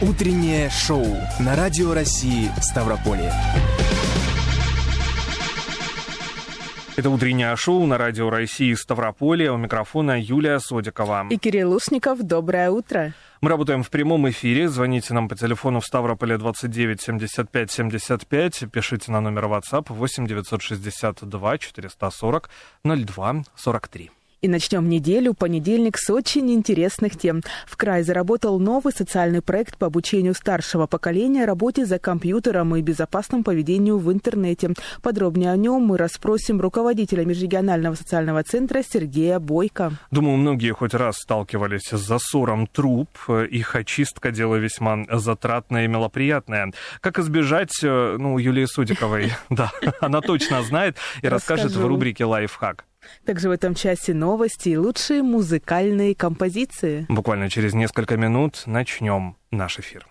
Утреннее шоу на Радио России Ставрополье. Это утреннее шоу на Радио России Ставрополье. У микрофона Юлия Содикова. И Кирилл Ушников. Доброе утро. Мы работаем в прямом эфире. Звоните нам по телефону в Ставрополе 29 75 75. Пишите на номер WhatsApp 8 962 440 02 43. И начнем неделю, понедельник, с очень интересных тем. В край заработал новый социальный проект по обучению старшего поколения работе за компьютером и безопасному поведению в интернете. Подробнее о нем мы расспросим руководителя Межрегионального социального центра Сергея Бойко. Думаю, многие хоть раз сталкивались с засором труб. Их очистка – дело весьма затратное и малоприятное. Как избежать, э, ну, Юлии Судиковой, да, она точно знает и расскажет в рубрике «Лайфхак». Также в этом часе новости и лучшие музыкальные композиции. Буквально через несколько минут начнем наш эфир.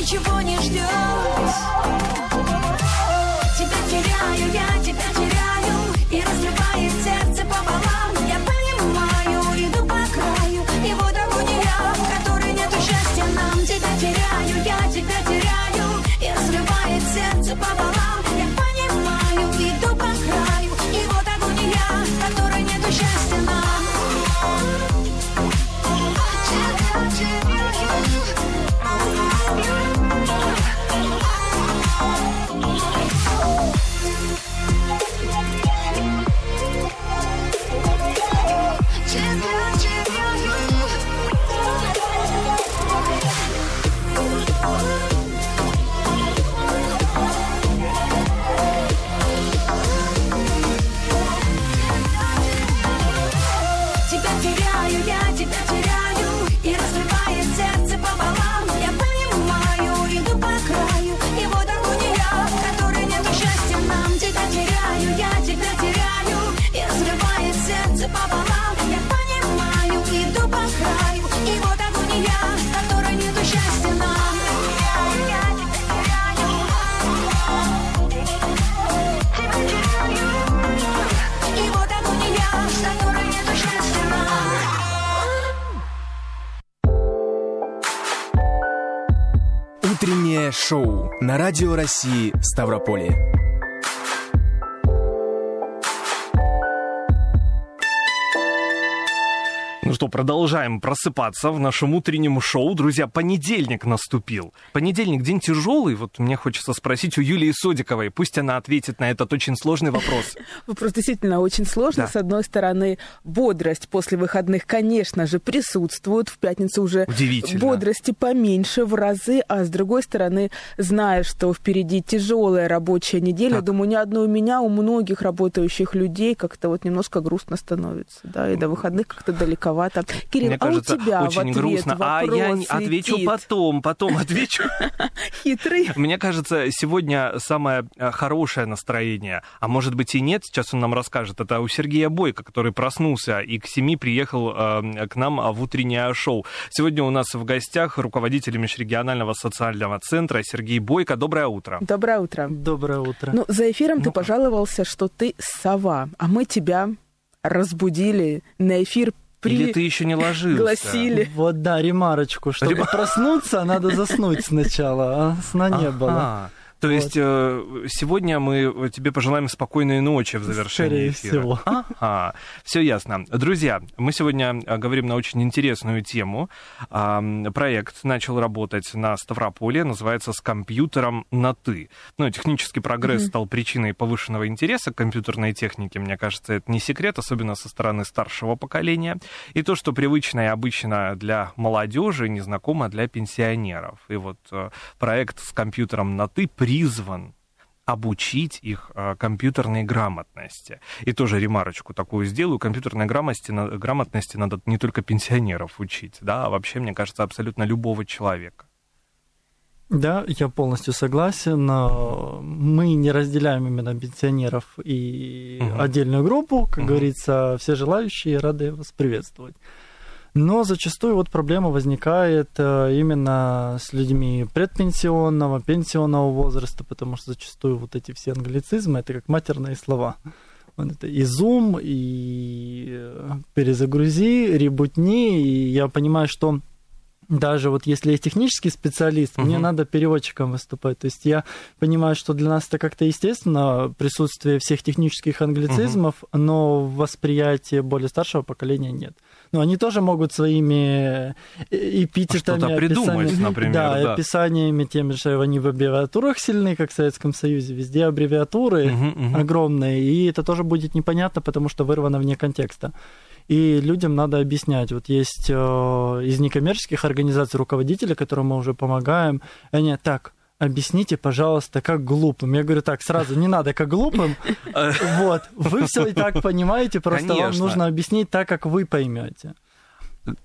ничего не ждет. Шоу на Радио России Ставрополье. Что, продолжаем просыпаться в нашем утреннем шоу. Друзья, понедельник наступил. Понедельник день тяжелый. Вот мне хочется спросить у Юлии Содиковой. Пусть она ответит на этот очень сложный вопрос. Вопрос действительно очень сложный. С одной стороны, бодрость после выходных, конечно же, присутствует. В пятницу уже бодрости поменьше в разы. А с другой стороны, зная, что впереди тяжелая рабочая неделя, думаю, ни одной у меня, у многих работающих людей как-то вот немножко грустно становится. Да, и до выходных как-то далековато грустновато. Кирилл, Мне а кажется, у тебя очень грустно. А я летит. отвечу потом, потом отвечу. Хитрый. Мне кажется, сегодня самое э, хорошее настроение, а может быть и нет, сейчас он нам расскажет, это у Сергея Бойко, который проснулся и к семи приехал э, к нам в утреннее шоу. Сегодня у нас в гостях руководитель межрегионального социального центра Сергей Бойко. Доброе утро. Доброе утро. Доброе утро. Ну, за эфиром ну ты пожаловался, что ты сова, а мы тебя разбудили на эфир при... Или ты еще не ложился? Гласили. Вот да, ремарочку. Чтобы Рем... проснуться, надо заснуть сначала, а сна не было. То вот. есть э, сегодня мы тебе пожелаем спокойной ночи в завершении Скорее эфира. всего. Ага, все ясно. Друзья, мы сегодня э, говорим на очень интересную тему. Проект начал работать на Ставрополе, называется «С компьютером на ты». Ну, технический прогресс mm-hmm. стал причиной повышенного интереса к компьютерной технике, мне кажется, это не секрет, особенно со стороны старшего поколения. И то, что привычно и обычно для молодежи, незнакомо для пенсионеров. И вот э, проект «С компьютером на ты» призван обучить их э, компьютерной грамотности. И тоже ремарочку такую сделаю. Компьютерной грамотности, грамотности надо не только пенсионеров учить, да, а вообще, мне кажется, абсолютно любого человека. Да, я полностью согласен. Мы не разделяем именно пенсионеров и угу. отдельную группу. Как угу. говорится, все желающие рады вас приветствовать. Но зачастую вот проблема возникает э, именно с людьми предпенсионного, пенсионного возраста, потому что зачастую вот эти все англицизмы это как матерные слова. Вот это и зум, и перезагрузи, ребутни, и я понимаю, что даже вот если я технический специалист, uh-huh. мне надо переводчиком выступать. То есть я понимаю, что для нас это как-то естественно, присутствие всех технических англицизмов, uh-huh. но восприятие более старшего поколения нет. Ну, они тоже могут своими э, эпитетами... Придумать, например. Да, да, описаниями тем же, они в аббревиатурах сильны, как в Советском Союзе. Везде аббревиатуры uh-huh, uh-huh. огромные, и это тоже будет непонятно, потому что вырвано вне контекста. И людям надо объяснять. Вот есть э, из некоммерческих организаций руководители, которым мы уже помогаем, они так, объясните, пожалуйста, как глупым. Я говорю, так, сразу не надо как глупым. Вот, вы все и так понимаете, просто вам нужно объяснить так, как вы поймете.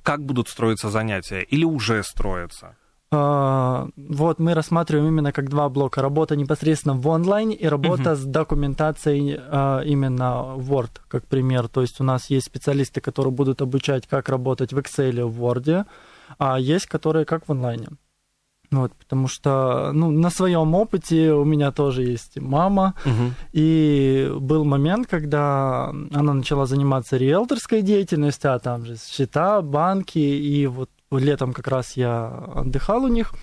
Как будут строиться занятия или уже строятся? А, вот мы рассматриваем именно как два блока. Работа непосредственно в онлайне и работа uh-huh. с документацией а, именно Word, как пример. То есть у нас есть специалисты, которые будут обучать, как работать в Excel, в Word, а есть, которые как в онлайне. Вот, потому что ну, на своем опыте у меня тоже есть мама, угу. и был момент, когда она начала заниматься риэлторской деятельностью, а там же счета, банки, и вот летом как раз я отдыхал у них,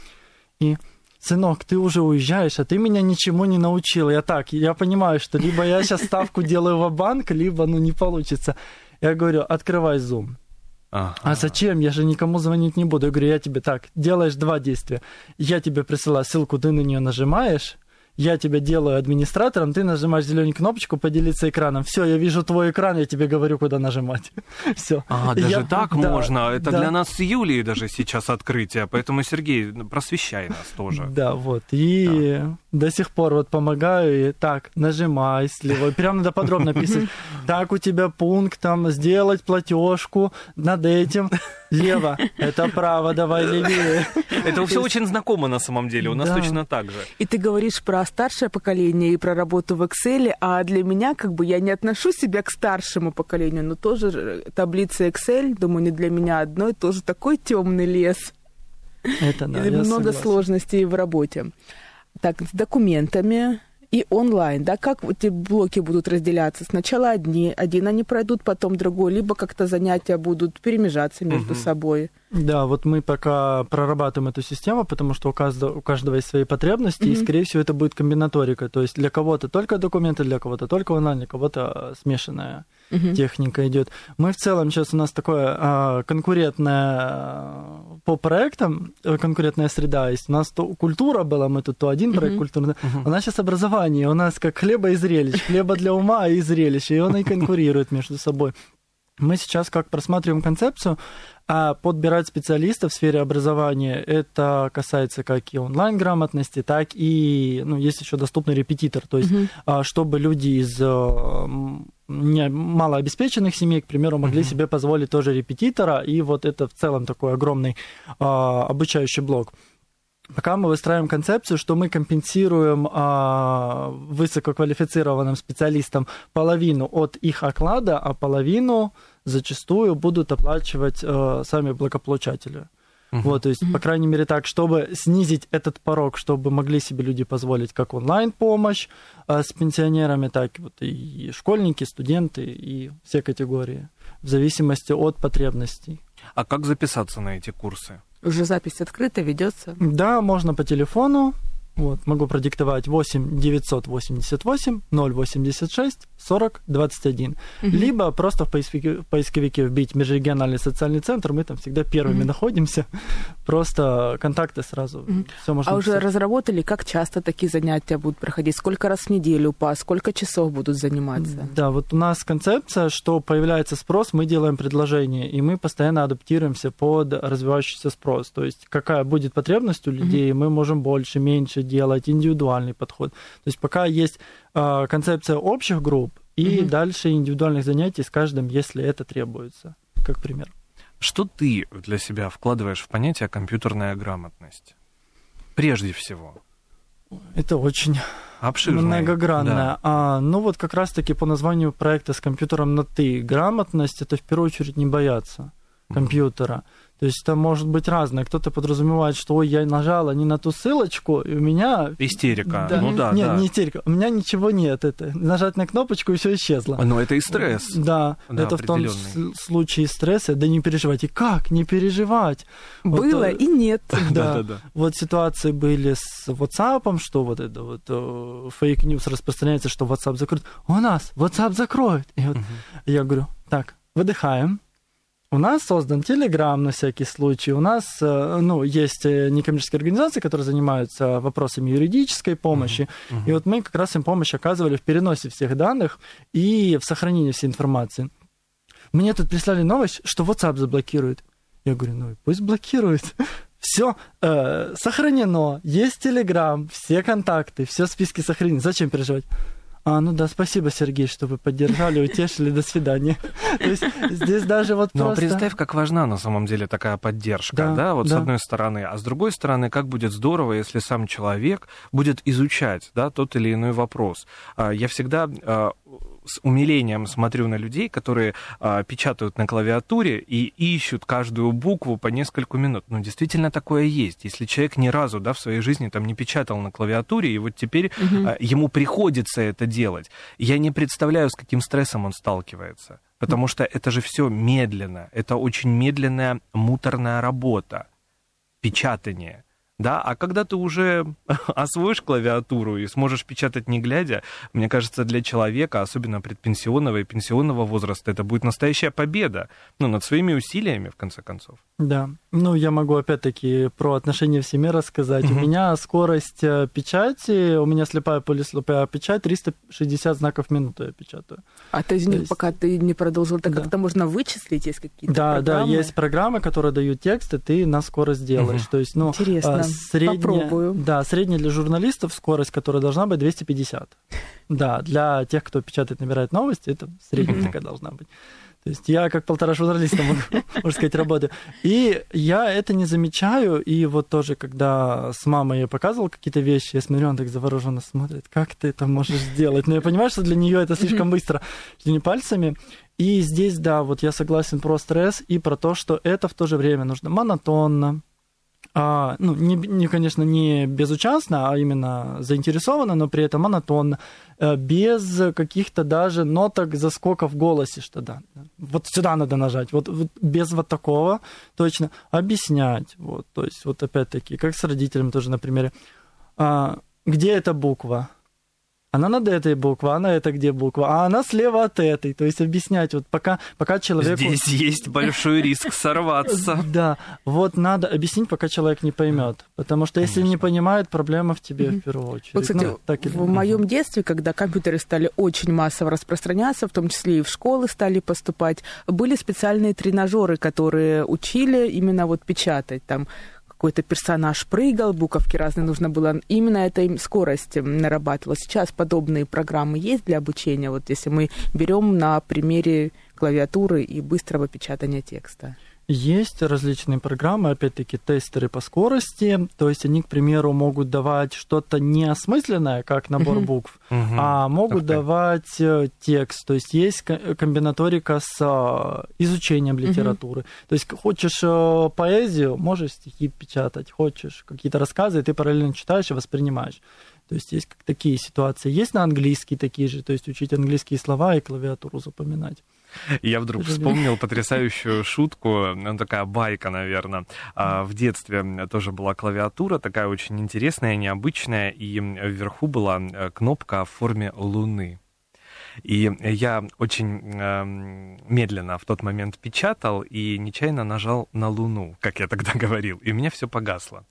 и сынок, ты уже уезжаешь, а ты меня ничему не научил. Я так, я понимаю, что либо я сейчас ставку делаю в банк, либо ну не получится. Я говорю, открывай Zoom. Ага. А зачем? Я же никому звонить не буду. Я говорю, я тебе так, делаешь два действия. Я тебе присылаю ссылку, ты на нее нажимаешь, я тебя делаю администратором, ты нажимаешь зеленую кнопочку поделиться экраном. Все, я вижу твой экран, я тебе говорю, куда нажимать. Все. А, даже я... так да, можно. Это да. для нас с Юлией даже сейчас открытие. Поэтому, Сергей, просвещай нас тоже. Да, вот. И да. До сих пор вот помогаю. И так, нажимай слева. Прям надо подробно писать. Так, у тебя пункт там сделать платежку над этим. Лево, это право, давай левее. Это все очень знакомо на самом деле, у нас точно так же. И ты говоришь про старшее поколение и про работу в Excel, а для меня как бы я не отношу себя к старшему поколению, но тоже таблица Excel, думаю, не для меня одной, тоже такой темный лес. Это да, и много согласен. сложностей в работе. Так, с документами, и онлайн, да, как эти блоки будут разделяться? Сначала одни, один они пройдут, потом другой, либо как-то занятия будут перемежаться между угу. собой. Да, вот мы пока прорабатываем эту систему, потому что у каждого, у каждого есть свои потребности, mm-hmm. и, скорее всего, это будет комбинаторика. То есть для кого-то только документы, для кого-то только онлайн, для кого-то смешанная mm-hmm. техника идет. Мы в целом сейчас у нас такое а, конкурентное по проектам, э, конкурентная среда есть. У нас то культура была, мы тут то один проект mm-hmm. культурный, mm-hmm. у нас сейчас образование, у нас как хлеба и зрелищ, хлеба для ума и зрелищ, и он и конкурирует между собой. Мы сейчас как просматриваем концепцию, а подбирать специалистов в сфере образования, это касается как и онлайн-грамотности, так и, ну, есть еще доступный репетитор, то есть, mm-hmm. чтобы люди из э, малообеспеченных семей, к примеру, могли mm-hmm. себе позволить тоже репетитора, и вот это в целом такой огромный а, обучающий блок. Пока мы выстраиваем концепцию, что мы компенсируем а, высококвалифицированным специалистам половину от их оклада, а половину зачастую будут оплачивать а, сами благополучатели. Uh-huh. Вот, то есть, uh-huh. по крайней мере, так, чтобы снизить этот порог, чтобы могли себе люди позволить как онлайн-помощь э, с пенсионерами, так вот и школьники, студенты и все категории, в зависимости от потребностей. А как записаться на эти курсы? Уже запись открыта, ведется? Да, можно по телефону. Вот, могу продиктовать 8 988 086 40 21. Угу. Либо просто в поисковике, в поисковике вбить межрегиональный социальный центр, мы там всегда первыми угу. находимся. Просто контакты сразу. Угу. Все можно а написать. уже разработали, как часто такие занятия будут проходить? Сколько раз в неделю по сколько часов будут заниматься? Да, вот у нас концепция, что появляется спрос, мы делаем предложение, и мы постоянно адаптируемся под развивающийся спрос. То есть какая будет потребность у людей, угу. мы можем больше, меньше делать, индивидуальный подход. То есть пока есть э, концепция общих групп и угу. дальше индивидуальных занятий с каждым, если это требуется, как пример. Что ты для себя вкладываешь в понятие компьютерная грамотность? Прежде всего. Это очень Обширный, многогранная. Да. А, ну вот как раз-таки по названию проекта с компьютером на ты. Грамотность это в первую очередь не бояться компьютера. То есть там может быть разное. Кто-то подразумевает, что ой, я нажала не на ту ссылочку, и у меня... Истерика. Да. Ну да, Нет, да. не истерика. У меня ничего нет. Это нажать на кнопочку, и все исчезло. Но это и стресс. Да, да это в том случае стресса. Да не переживайте. Как не переживать? Было вот, и нет. Да, да, да. Вот ситуации были с WhatsApp, что вот это вот э, fake news распространяется, что WhatsApp закроет. У нас WhatsApp закроет. И вот угу. я говорю, так, выдыхаем, у нас создан Телеграм на всякий случай. У нас э, ну, есть э, некоммерческие организации, которые занимаются вопросами юридической помощи. Uh-huh. Uh-huh. И вот мы как раз им помощь оказывали в переносе всех данных и в сохранении всей информации. Мне тут прислали новость, что WhatsApp заблокирует. Я говорю, ну пусть блокирует. Все э, сохранено, есть Telegram, все контакты, все списки сохранены. Зачем переживать? А, ну да, спасибо, Сергей, что вы поддержали, утешили, до свидания. То есть здесь даже вот Но просто... представь, как важна на самом деле такая поддержка, да, да вот да. с одной стороны. А с другой стороны, как будет здорово, если сам человек будет изучать, да, тот или иной вопрос. А, я всегда а, с умилением смотрю на людей, которые а, печатают на клавиатуре и ищут каждую букву по несколько минут. Ну, действительно такое есть. Если человек ни разу да, в своей жизни там не печатал на клавиатуре, и вот теперь угу. а, ему приходится это делать, я не представляю, с каким стрессом он сталкивается. Потому что это же все медленно. Это очень медленная, муторная работа. Печатание да, а когда ты уже освоишь клавиатуру и сможешь печатать не глядя, мне кажется, для человека, особенно предпенсионного и пенсионного возраста, это будет настоящая победа, ну, над своими усилиями, в конце концов. Да, ну, я могу опять-таки про отношения в семье рассказать. Угу. У меня скорость э, печати, у меня слепая полислепая печать, 360 знаков в минуту я печатаю. А ты, есть... пока ты не продолжил, так да. как-то можно вычислить, есть какие-то Да, программы? да, есть программы, которые дают тексты, ты на скорость делаешь. Угу. То есть, ну, Интересно средняя, Попробую. Да, средняя для журналистов скорость, которая должна быть 250. Да, для тех, кто печатает, набирает новости, это средняя такая должна быть. То есть я как полтора журналиста, могу, можно сказать, работаю. И я это не замечаю. И вот тоже, когда с мамой я показывал какие-то вещи, я смотрю, она так завороженно смотрит, как ты это можешь сделать. Но я понимаю, что для нее это слишком быстро. Не пальцами. И здесь, да, вот я согласен про стресс и про то, что это в то же время нужно монотонно, ну, не, не, конечно, не безучастно, а именно заинтересованно, но при этом монотонно, э, без каких-то даже ноток заскоков в голосе, что да, вот сюда надо нажать, вот, вот без вот такого точно объяснять, вот, то есть вот опять-таки, как с родителями тоже на примере, а, где эта буква, она над этой буквой, она это где буква, а она слева от этой. То есть объяснять, вот пока, пока человек... Здесь есть большой риск сорваться. Да, вот надо объяснить, пока человек не поймет. Потому что если не понимает, проблема в тебе в первую очередь. Вот, кстати, ну, в моем детстве, когда компьютеры стали очень массово распространяться, в том числе и в школы стали поступать, были специальные тренажеры, которые учили именно вот печатать там какой-то персонаж прыгал, буковки разные нужно было. Именно этой скорость нарабатывала. Сейчас подобные программы есть для обучения, вот если мы берем на примере клавиатуры и быстрого печатания текста. Есть различные программы, опять-таки тестеры по скорости, то есть они, к примеру, могут давать что-то неосмысленное, как набор uh-huh. букв, uh-huh. а могут okay. давать э, текст, то есть есть комбинаторика с э, изучением литературы. Uh-huh. То есть хочешь э, поэзию, можешь стихи печатать, хочешь какие-то рассказы, ты параллельно читаешь и воспринимаешь. То есть есть такие ситуации. Есть на английский такие же, то есть учить английские слова и клавиатуру запоминать. Я вдруг вспомнил потрясающую шутку, ну, такая байка, наверное. А, в детстве тоже была клавиатура, такая очень интересная, необычная, и вверху была э, кнопка в форме луны. И я очень э, медленно в тот момент печатал и нечаянно нажал на Луну, как я тогда говорил, и у меня все погасло.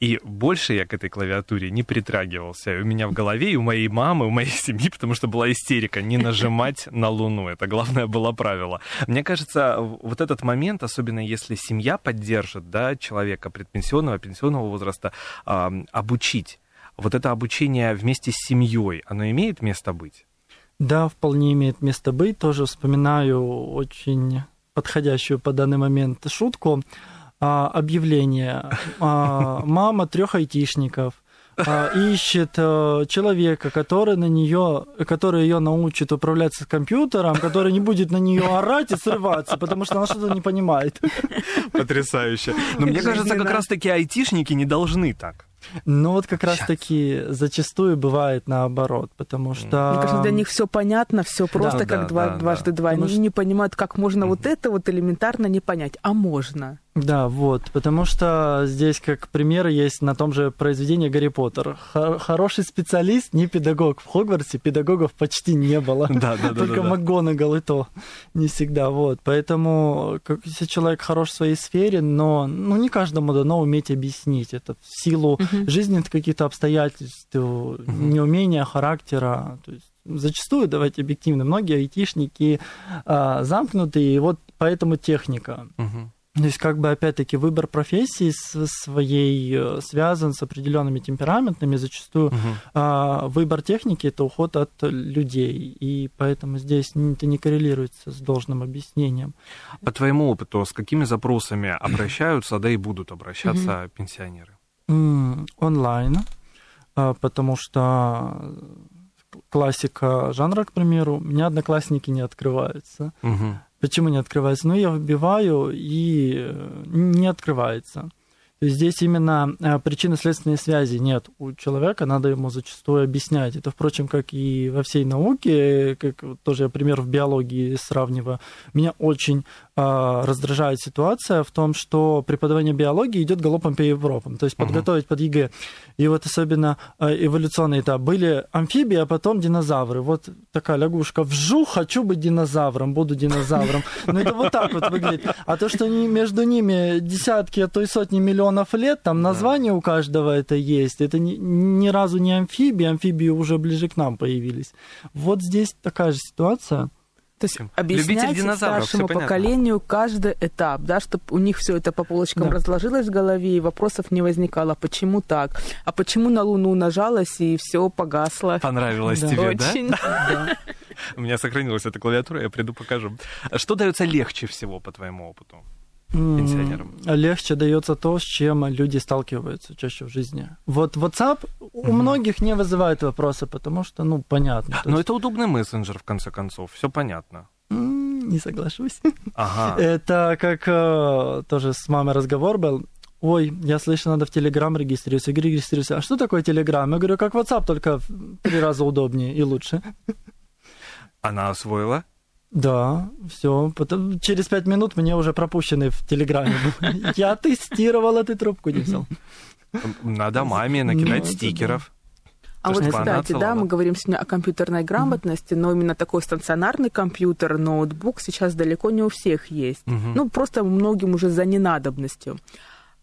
И больше я к этой клавиатуре не притрагивался. У меня в голове и у моей мамы, у моей семьи, потому что была истерика, не нажимать на Луну. Это главное было правило. Мне кажется, вот этот момент, особенно если семья поддержит да, человека предпенсионного, пенсионного возраста, э, обучить. Вот это обучение вместе с семьей, оно имеет место быть? Да, вполне имеет место быть. Тоже вспоминаю очень подходящую по данный момент шутку. А, объявление. А, мама трех айтишников а, ищет а, человека, который на нее, который ее научит управляться с компьютером, который не будет на нее орать и срываться, потому что она что-то не понимает. Потрясающе. Но мне кажется, как раз-таки айтишники не должны так. Ну вот как раз-таки зачастую бывает наоборот, потому что... Мне кажется, для них все понятно, все просто, да, как да, два, да, дважды два. Они что... не понимают, как можно mm-hmm. вот это вот элементарно не понять, а можно. Да, вот, потому что здесь как пример есть на том же произведении Гарри Поттер. Хороший специалист, не педагог. В Хогвартсе педагогов почти не было. Да, да, да. Только да, МакГонагал и то не всегда. Вот, поэтому как, если человек хорош в своей сфере, но ну, не каждому дано уметь объяснить это в силу жизненных каких-то обстоятельств, неумения, характера. То есть зачастую, давайте объективно, многие айтишники а, замкнутые, и вот поэтому техника. То есть, как бы, опять-таки, выбор профессии своей э, связан с определенными темпераментами. Зачастую угу. а, выбор техники это уход от людей. И поэтому здесь это не коррелируется с должным объяснением. По твоему опыту, с какими запросами обращаются, да и будут обращаться угу. пенсионеры? Онлайн, а, потому что классика жанра, к примеру, у меня одноклассники не открываются. Угу. Почему не открывается? Ну, я вбиваю, и э, не открывается. То есть здесь именно э, причинно-следственной связи нет у человека, надо ему зачастую объяснять. Это, впрочем, как и во всей науке, как тоже я пример в биологии сравниваю. Меня очень раздражает ситуация в том, что преподавание биологии идет галопом по Европам. То есть подготовить uh-huh. под ЕГЭ. И вот особенно э, эволюционные этап. Были амфибии, а потом динозавры. Вот такая лягушка. Вжу, хочу быть динозавром, буду динозавром. Ну это вот так вот выглядит. А то, что между ними десятки, а то и сотни миллионов миллионов лет, там название у каждого это есть. Это ни, ни разу не амфибии, амфибии уже ближе к нам появились. Вот здесь такая же ситуация. То есть объяснять старшему поколению каждый этап, да, чтобы у них все это по полочкам да. разложилось в голове и вопросов не возникало, почему так, а почему на Луну нажалось и все погасло. Понравилось да. тебе, Очень. да? У меня сохранилась эта клавиатура, я приду покажу. Что дается легче всего по твоему опыту? Пенсионерам? Легче дается то, с чем люди сталкиваются чаще в жизни. Вот WhatsApp у многих не вызывает вопросы, потому что, ну, понятно. Но есть... это удобный мессенджер, в конце концов, все понятно. Не соглашусь. Ага. Это как э, тоже с мамой разговор был. Ой, я слышу, надо в Телеграм регистрироваться. Я говорю, регистрируйся. А что такое Телеграм? Я говорю, как WhatsApp, только в три раза удобнее и лучше. Она освоила? Да, все. Потом, через пять минут мне уже пропущены в Телеграме. Я тестировал, а ты трубку не взял. Надо маме накидать стикеров. А вот, кстати, да, мы говорим сегодня о компьютерной грамотности, но именно такой стационарный компьютер, ноутбук сейчас далеко не у всех есть. Ну, просто многим уже за ненадобностью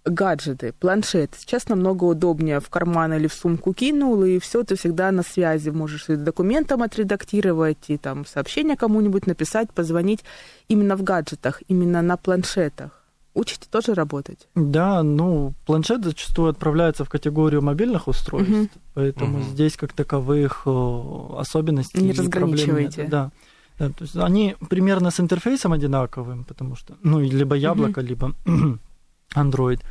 гаджеты, планшет. Сейчас намного удобнее в карман или в сумку кинул, и все, ты всегда на связи. Можешь и документом отредактировать, и там сообщение кому-нибудь написать, позвонить. Именно в гаджетах, именно на планшетах. Учите тоже работать? Да, ну, планшет зачастую отправляется в категорию мобильных устройств, угу. поэтому угу. здесь как таковых особенностей не разграничиваете. Да. Да, то есть они примерно с интерфейсом одинаковым, потому что, ну, либо яблоко, mm-hmm. либо Android,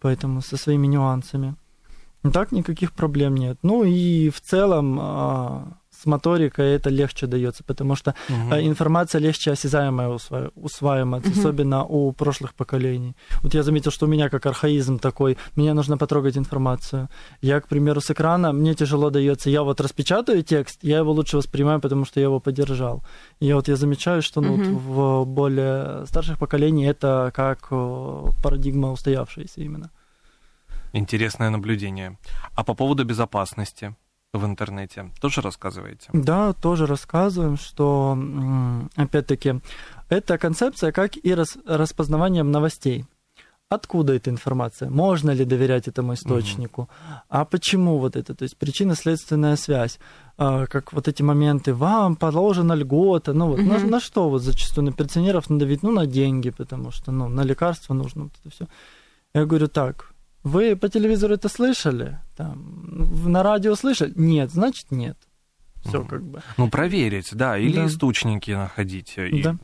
поэтому со своими нюансами. Так никаких проблем нет. Ну и в целом а, с моторикой это легче дается, потому что угу. информация легче осязаемая усваивается, угу. особенно у прошлых поколений. Вот я заметил, что у меня как архаизм такой, мне нужно потрогать информацию. Я, к примеру, с экрана, мне тяжело дается, я вот распечатаю текст, я его лучше воспринимаю, потому что я его поддержал. И вот я замечаю, что ну, угу. вот в более старших поколениях это как парадигма устоявшаяся именно. Интересное наблюдение. А по поводу безопасности? В интернете. Тоже рассказываете? Да, тоже рассказываем, что, опять-таки, это концепция, как и рас, распознаванием новостей. Откуда эта информация? Можно ли доверять этому источнику? Угу. А почему вот это? То есть причинно-следственная связь. А, как вот эти моменты, вам положена льгота. Ну вот угу. на, на что вот зачастую на пенсионеров надавить? Ну на деньги, потому что ну, на лекарства нужно вот это все. Я говорю так, вы по телевизору это слышали? Там, на радио слышали? Нет, значит нет. Все как бы. Ну, проверить, да, или да. источники находить. И... Да.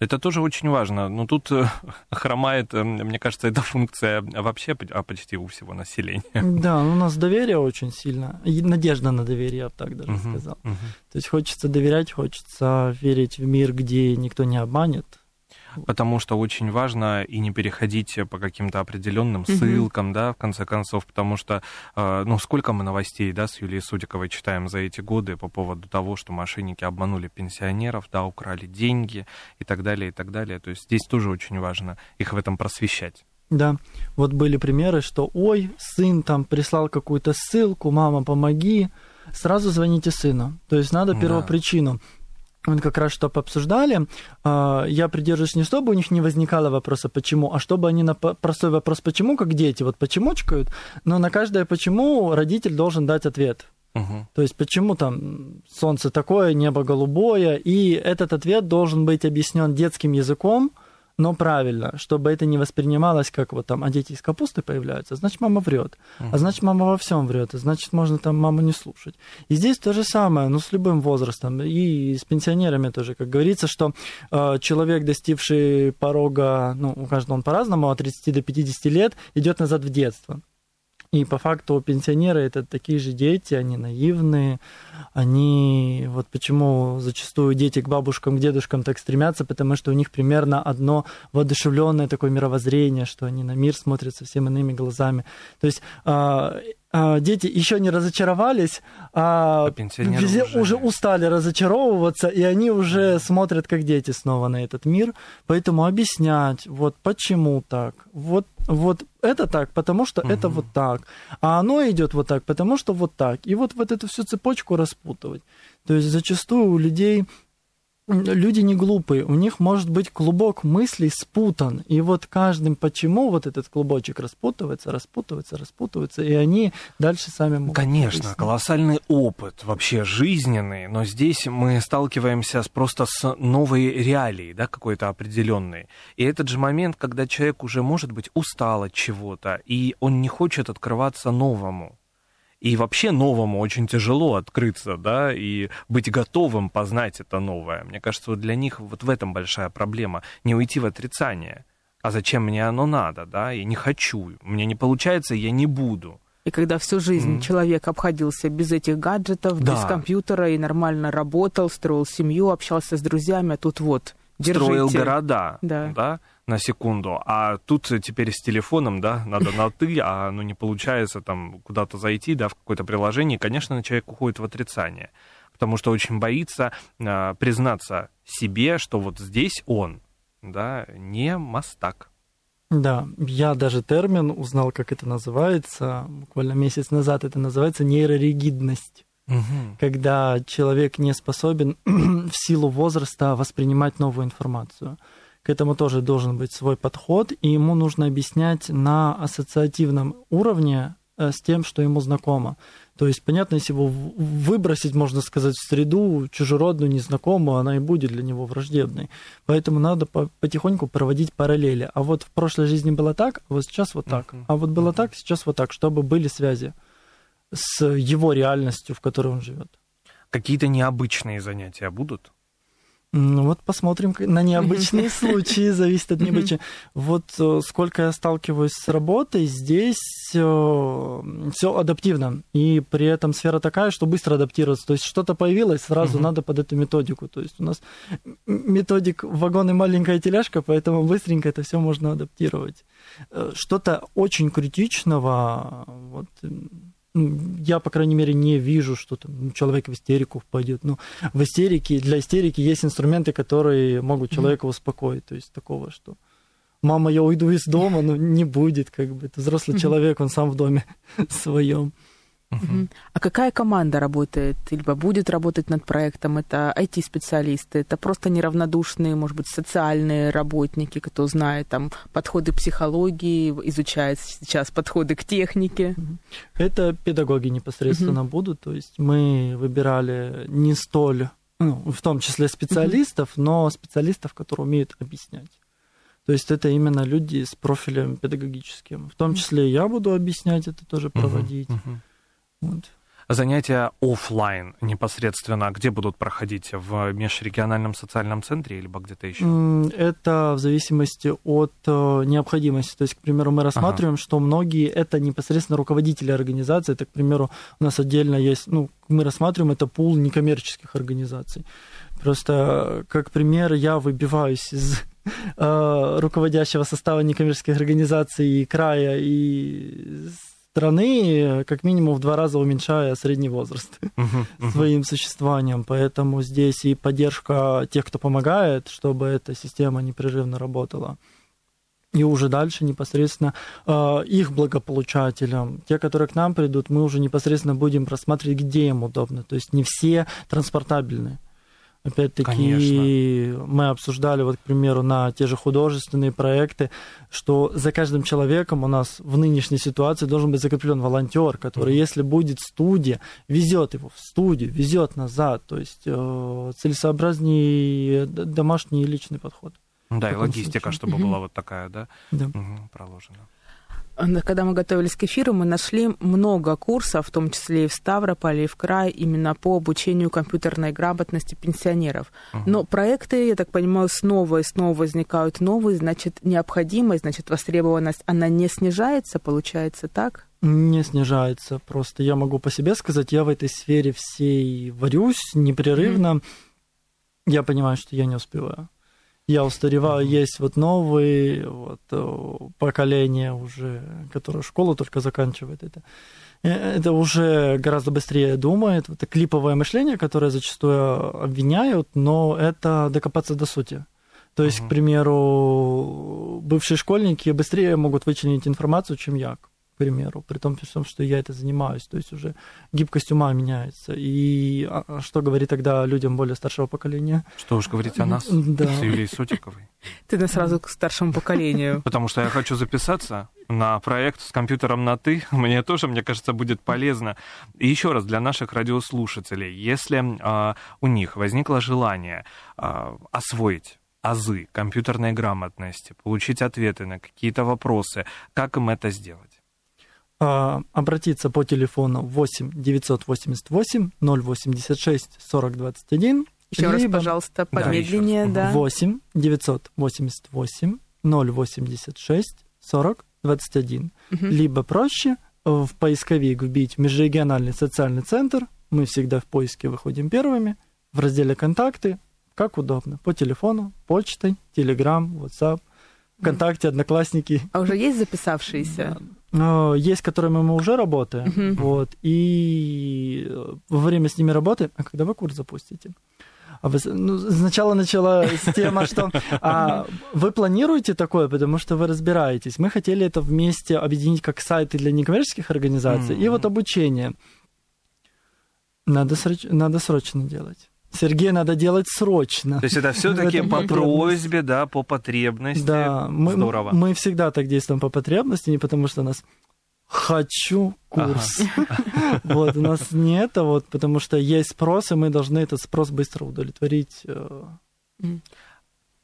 Это тоже очень важно. Но тут э, хромает, э, мне кажется, эта функция вообще а почти у всего населения. Да, у нас доверие очень сильно. Надежда на доверие, я бы так даже uh-huh, сказал. Uh-huh. То есть хочется доверять, хочется верить в мир, где никто не обманет, потому что очень важно и не переходить по каким-то определенным ссылкам, да, в конце концов, потому что, э, ну, сколько мы новостей, да, с Юлией Судиковой читаем за эти годы по поводу того, что мошенники обманули пенсионеров, да, украли деньги и так далее, и так далее. То есть здесь тоже очень важно их в этом просвещать. Да, вот были примеры, что, ой, сын там прислал какую-то ссылку, мама, помоги, сразу звоните сыну. То есть надо первопричину. Да мы как раз что обсуждали, а, я придерживаюсь не чтобы у них не возникало вопроса почему, а чтобы они на простой вопрос почему, как дети, вот почемучкают, но на каждое почему родитель должен дать ответ. Угу. То есть почему там солнце такое, небо голубое, и этот ответ должен быть объяснен детским языком, но правильно, чтобы это не воспринималось как вот там, а дети из капусты появляются, значит, мама врет. Uh-huh. А значит, мама во всем врет, значит, можно там маму не слушать. И здесь то же самое, ну, с любым возрастом, и с пенсионерами тоже, как говорится, что э, человек, достигший порога, ну, у каждого он по-разному, от 30 до 50 лет, идет назад в детство. И по факту пенсионеры это такие же дети, они наивные, они вот почему зачастую дети к бабушкам, к дедушкам так стремятся, потому что у них примерно одно воодушевленное такое мировоззрение, что они на мир смотрят совсем иными глазами. То есть а, а, дети еще не разочаровались, а, а везде уже... уже устали разочаровываться, и они уже смотрят как дети снова на этот мир. Поэтому объяснять, вот почему так, вот, вот это так, потому что угу. это вот так, а оно идет вот так, потому что вот так. И вот, вот эту всю цепочку распутывать. То есть зачастую у людей люди не глупые, у них может быть клубок мыслей спутан, и вот каждым почему вот этот клубочек распутывается, распутывается, распутывается, и они дальше сами могут. Конечно, выяснить. колоссальный опыт вообще жизненный, но здесь мы сталкиваемся с, просто с новой реалией, да, какой-то определенной. И этот же момент, когда человек уже, может быть, устал от чего-то, и он не хочет открываться новому. И вообще новому очень тяжело открыться, да, и быть готовым познать это новое. Мне кажется, вот для них вот в этом большая проблема. Не уйти в отрицание. А зачем мне оно надо, да? Я не хочу. Мне не получается, я не буду. И когда всю жизнь mm. человек обходился без этих гаджетов, да. без компьютера и нормально работал, строил семью, общался с друзьями, а тут вот держите. Строил города, да. да? на секунду, а тут теперь с телефоном, да, надо на «ты», а ну не получается там куда-то зайти, да, в какое-то приложение, конечно, человек уходит в отрицание, потому что очень боится а, признаться себе, что вот здесь он, да, не мастак. Да, я даже термин узнал, как это называется, буквально месяц назад это называется нейроригидность. Угу. Когда человек не способен в силу возраста воспринимать новую информацию к этому тоже должен быть свой подход, и ему нужно объяснять на ассоциативном уровне э, с тем, что ему знакомо. То есть, понятно, если его выбросить, можно сказать, в среду чужеродную, незнакомую, она и будет для него враждебной. Поэтому надо потихоньку проводить параллели. А вот в прошлой жизни было так, а вот сейчас вот так. А вот было так, сейчас вот так, чтобы были связи с его реальностью, в которой он живет. Какие-то необычные занятия будут? Ну вот посмотрим на необычные случаи, зависит от необычных. Вот э, сколько я сталкиваюсь с работой, здесь э, все адаптивно. И при этом сфера такая, что быстро адаптироваться. То есть что-то появилось, сразу надо под эту методику. То есть у нас методик вагон и маленькая тележка, поэтому быстренько это все можно адаптировать. Э, что-то очень критичного, вот, я, по крайней мере, не вижу, что там человек в истерику впадет. Ну, в истерике, для истерики есть инструменты, которые могут человека успокоить. То есть такого, что мама, я уйду из дома, но не будет, как бы. Это взрослый человек, он сам в доме своем. Угу. А какая команда работает, либо будет работать над проектом? Это IT-специалисты, это просто неравнодушные, может быть, социальные работники, кто знает там подходы психологии, изучает сейчас подходы к технике? Это педагоги непосредственно угу. будут, то есть мы выбирали не столь, ну, в том числе специалистов, угу. но специалистов, которые умеют объяснять. То есть это именно люди с профилем педагогическим. В том числе я буду объяснять это тоже проводить. Uh-huh, вот. Занятия офлайн непосредственно где будут проходить? В межрегиональном социальном центре или где-то еще? Это в зависимости от э, необходимости. То есть, к примеру, мы рассматриваем, ага. что многие это непосредственно руководители организации. Это, к примеру, у нас отдельно есть, ну, мы рассматриваем это пул некоммерческих организаций. Просто, как пример, я выбиваюсь из э, руководящего состава некоммерческих организаций края и страны как минимум в два раза уменьшая средний возраст uh-huh, uh-huh. своим существованием. Поэтому здесь и поддержка тех, кто помогает, чтобы эта система непрерывно работала. И уже дальше непосредственно э, их благополучателям, те, которые к нам придут, мы уже непосредственно будем просматривать, где им удобно. То есть не все транспортабельны. Опять-таки, Конечно. мы обсуждали, вот, к примеру, на те же художественные проекты, что за каждым человеком у нас в нынешней ситуации должен быть закреплен волонтер, который, mm-hmm. если будет студия, везет его в студию, везет назад. То есть э, целесообразнее домашний и личный подход. Да, и логистика, случае. чтобы mm-hmm. была вот такая, да, да. Угу, проложена. Когда мы готовились к эфиру, мы нашли много курсов, в том числе и в Ставрополе, и в край, именно по обучению компьютерной грамотности пенсионеров. Угу. Но проекты, я так понимаю, снова и снова возникают новые, значит, необходимость, значит, востребованность, она не снижается, получается так? Не снижается. Просто я могу по себе сказать, я в этой сфере всей варюсь непрерывно. mm Я понимаю, что я не успеваю я устареваю, есть вот новые вот, э, поколения уже, которые школу только заканчивают это. Э, это уже гораздо быстрее думает. Это клиповое мышление, которое зачастую обвиняют, но это докопаться до сути. То есть, uh-huh. к примеру, бывшие школьники быстрее могут вычленить информацию, чем я, к примеру, при том, что я это занимаюсь. То есть уже гибкость ума меняется. И а, а что говорит тогда людям более старшего поколения? Что уж говорить о нас, да. с Юлией Сотиковой. Ты на сразу к старшему поколению. Потому что я хочу записаться на проект с компьютером на «ты». Мне тоже, мне кажется, будет полезно. И еще раз, для наших радиослушателей, если э, у них возникло желание э, освоить азы компьютерной грамотности, получить ответы на какие-то вопросы, как им это сделать? А, обратиться по телефону 8 988 086 40 21. Еще либо... раз, пожалуйста, помедленнее, да. да. 8 988 086 40 21. Угу. Либо проще в поисковик вбить межрегиональный социальный центр. Мы всегда в поиске выходим первыми. В разделе «Контакты» как удобно. По телефону, почтой, Telegram, WhatsApp, ВКонтакте, Одноклассники. А уже есть записавшиеся? Есть, которыми мы уже работаем. Uh-huh. Вот, и во время с ними работы... А когда вы курс запустите? А вы, ну, сначала начала с темы, что а, вы планируете такое, потому что вы разбираетесь. Мы хотели это вместе объединить как сайты для некоммерческих организаций mm-hmm. и вот обучение. Надо, сроч... Надо срочно делать. Сергей, надо делать срочно. То есть это все-таки по просьбе, да, по потребности. Да, мы, Здорово. мы всегда так действуем по потребности, не потому что нас хочу курс. Ага. Вот, у нас не это, вот, потому что есть спрос, и мы должны этот спрос быстро удовлетворить.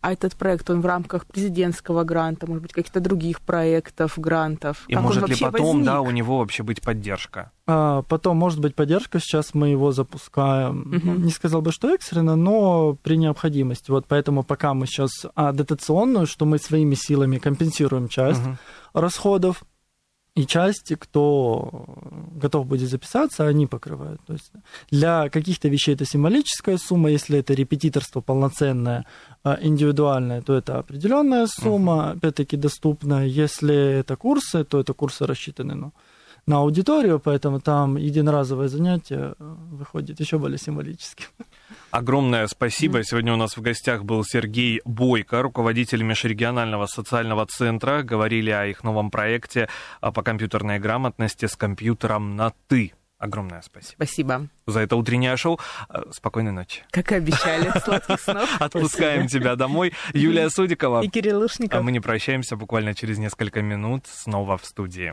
А этот проект, он в рамках президентского гранта, может быть, каких-то других проектов, грантов? И как может ли потом, возник? да, у него вообще быть поддержка? А, потом может быть поддержка, сейчас мы его запускаем, угу. не сказал бы, что экстренно, но при необходимости. Вот поэтому пока мы сейчас а, дотационную, что мы своими силами компенсируем часть угу. расходов, и части, кто готов будет записаться, они покрывают. То есть для каких-то вещей это символическая сумма, если это репетиторство полноценное, а, индивидуальное, то это определенная сумма, uh-huh. опять-таки доступная. Если это курсы, то это курсы рассчитаны ну, на аудиторию, поэтому там единоразовое занятие э, выходит еще более символическим. Огромное спасибо. Сегодня у нас в гостях был Сергей Бойко, руководитель межрегионального социального центра. Говорили о их новом проекте а, по компьютерной грамотности с компьютером на «ты». Огромное спасибо. Спасибо. За это утреннее шоу. А, спокойной ночи. Как и обещали. Сладких снов. Отпускаем тебя домой. Юлия Судикова. И Кирилл Лушников. А мы не прощаемся буквально через несколько минут. Снова в студии.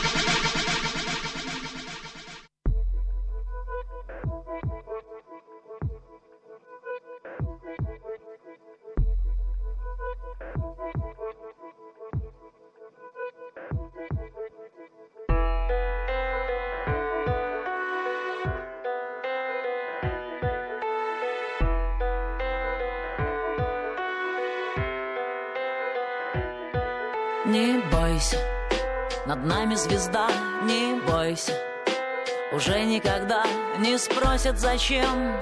спросят, зачем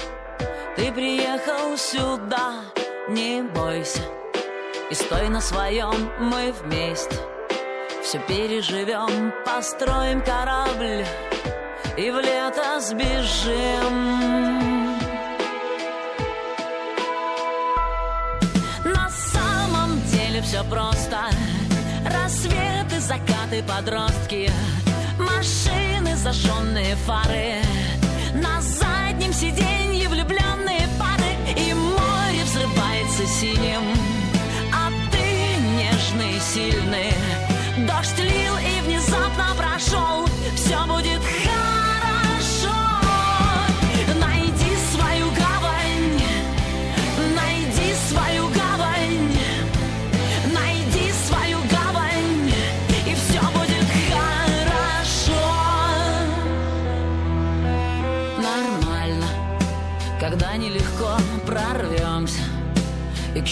Ты приехал сюда, не бойся И стой на своем, мы вместе Все переживем, построим корабль И в лето сбежим. На самом деле все просто. Рассветы, закаты, подростки Машины, зажженные фары На заднем сиденье влюбленные пары И море взрывается синим. А ты нежный, сильный Дождь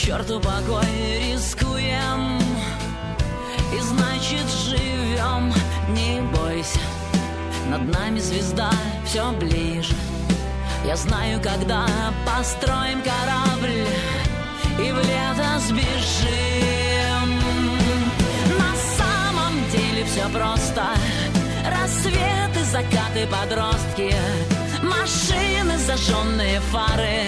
черту покой рискуем. И значит живем. Не бойся Над нами звезда все ближе. Я знаю, когда построим корабль И в лето сбежим. На самом деле все просто. Рассветы, закаты, подростки Машины, зажженные фары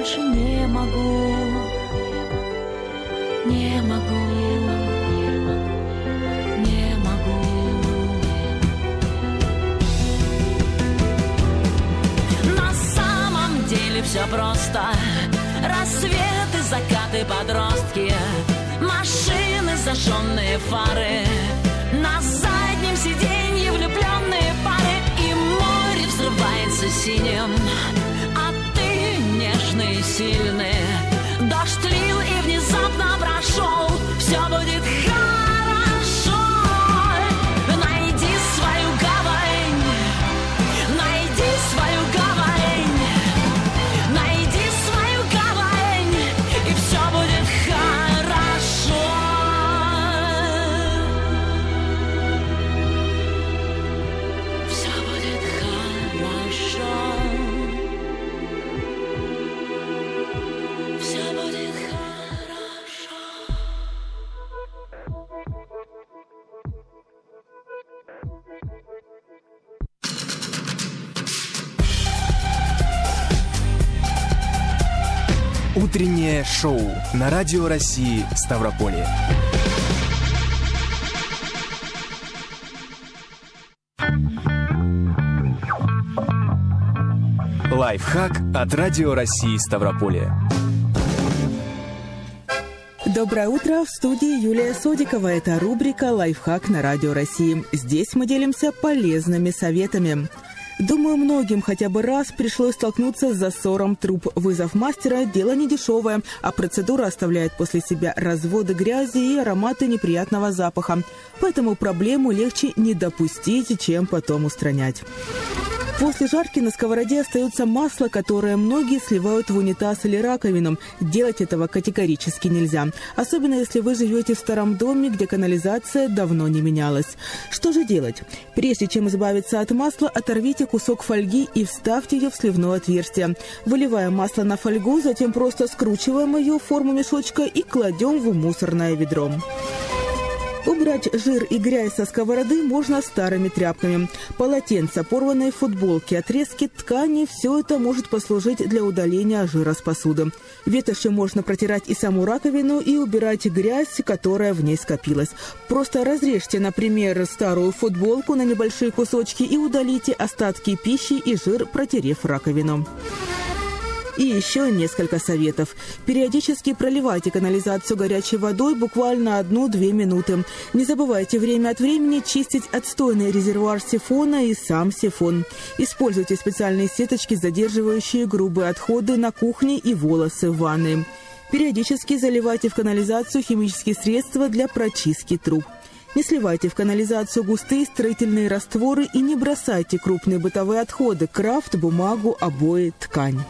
больше не могу, не могу, не могу. На самом деле все просто. Рассветы, закаты, подростки Машины, зажженные фары. На заднем сиденье влюбленные пары И море взрывается синим Утреннее шоу на Радио России Ставрополье. Лайфхак от Радио России Ставрополье. Доброе утро! В студии Юлия Содикова. Это рубрика «Лайфхак на Радио России». Здесь мы делимся полезными советами. Думаю, многим хотя бы раз пришлось столкнуться с засором труб. Вызов мастера – дело не дешевое, а процедура оставляет после себя разводы грязи и ароматы неприятного запаха. Поэтому проблему легче не допустить, чем потом устранять. После жарки на сковороде остается масло, которое многие сливают в унитаз или раковину. Делать этого категорически нельзя. Особенно если вы живете в старом доме, где канализация давно не менялась. Что же делать? Прежде чем избавиться от масла, оторвите кусок фольги и вставьте ее в сливное отверстие. Выливаем масло на фольгу, затем просто скручиваем ее в форму мешочка и кладем в мусорное ведро. Убрать жир и грязь со сковороды можно старыми тряпками. Полотенца, порванные футболки, отрезки ткани – все это может послужить для удаления жира с посуды. Ветошью можно протирать и саму раковину, и убирать грязь, которая в ней скопилась. Просто разрежьте, например, старую футболку на небольшие кусочки и удалите остатки пищи и жир, протерев раковину. И еще несколько советов. Периодически проливайте канализацию горячей водой буквально одну-две минуты. Не забывайте время от времени чистить отстойный резервуар сифона и сам сифон. Используйте специальные сеточки, задерживающие грубые отходы на кухне и волосы в ванной. Периодически заливайте в канализацию химические средства для прочистки труб. Не сливайте в канализацию густые строительные растворы и не бросайте крупные бытовые отходы – крафт, бумагу, обои, ткань.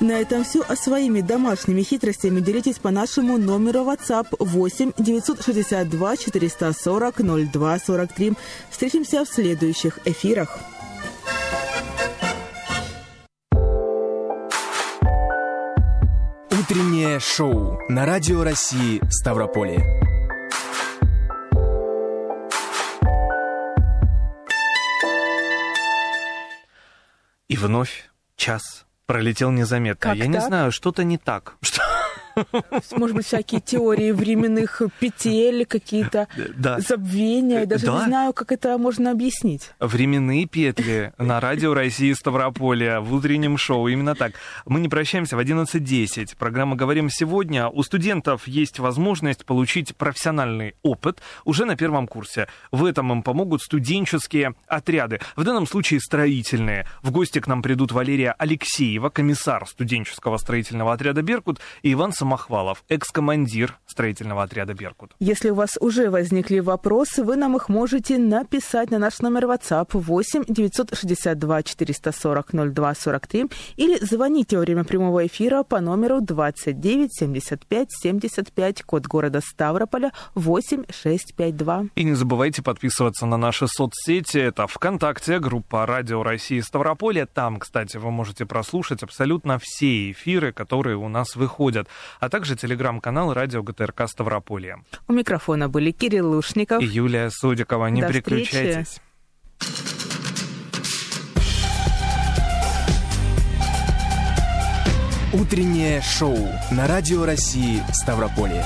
На этом все. А своими домашними хитростями делитесь по нашему номеру WhatsApp 8 962 440 02 43. Встретимся в следующих эфирах. Утреннее шоу на Радио России Ставрополье. И вновь час пролетел незаметно. Как Я так? не знаю, что-то не так. Что... Может быть, всякие теории временных петель, какие-то Да. забвения. Я даже Да. не знаю, как это можно объяснить. Временные петли на радио России Ставрополья в утреннем шоу. Именно так. Мы не прощаемся в 11.10. Программа «Говорим сегодня». У студентов есть возможность получить профессиональный опыт уже на первом курсе. В этом им помогут студенческие отряды. В данном случае строительные. В гости к нам придут Валерия Алексеева, комиссар студенческого строительного отряда «Беркут», и Иван Самохвалов, экс-командир строительного отряда «Беркут». Если у вас уже возникли вопросы, вы нам их можете написать на наш номер WhatsApp 8 962 440 02 43 или звоните во время прямого эфира по номеру 29 75 75, код города Ставрополя 8652. И не забывайте подписываться на наши соцсети. Это ВКонтакте, группа «Радио России Ставрополье». Там, кстати, вы можете прослушать абсолютно все эфиры, которые у нас выходят. А также телеграм-канал «Радио ГТРК Ставрополье». У микрофона были Кирилл Лушников. И Юлия Судикова. Не До переключайтесь. Утреннее шоу на Радио России Ставрополье.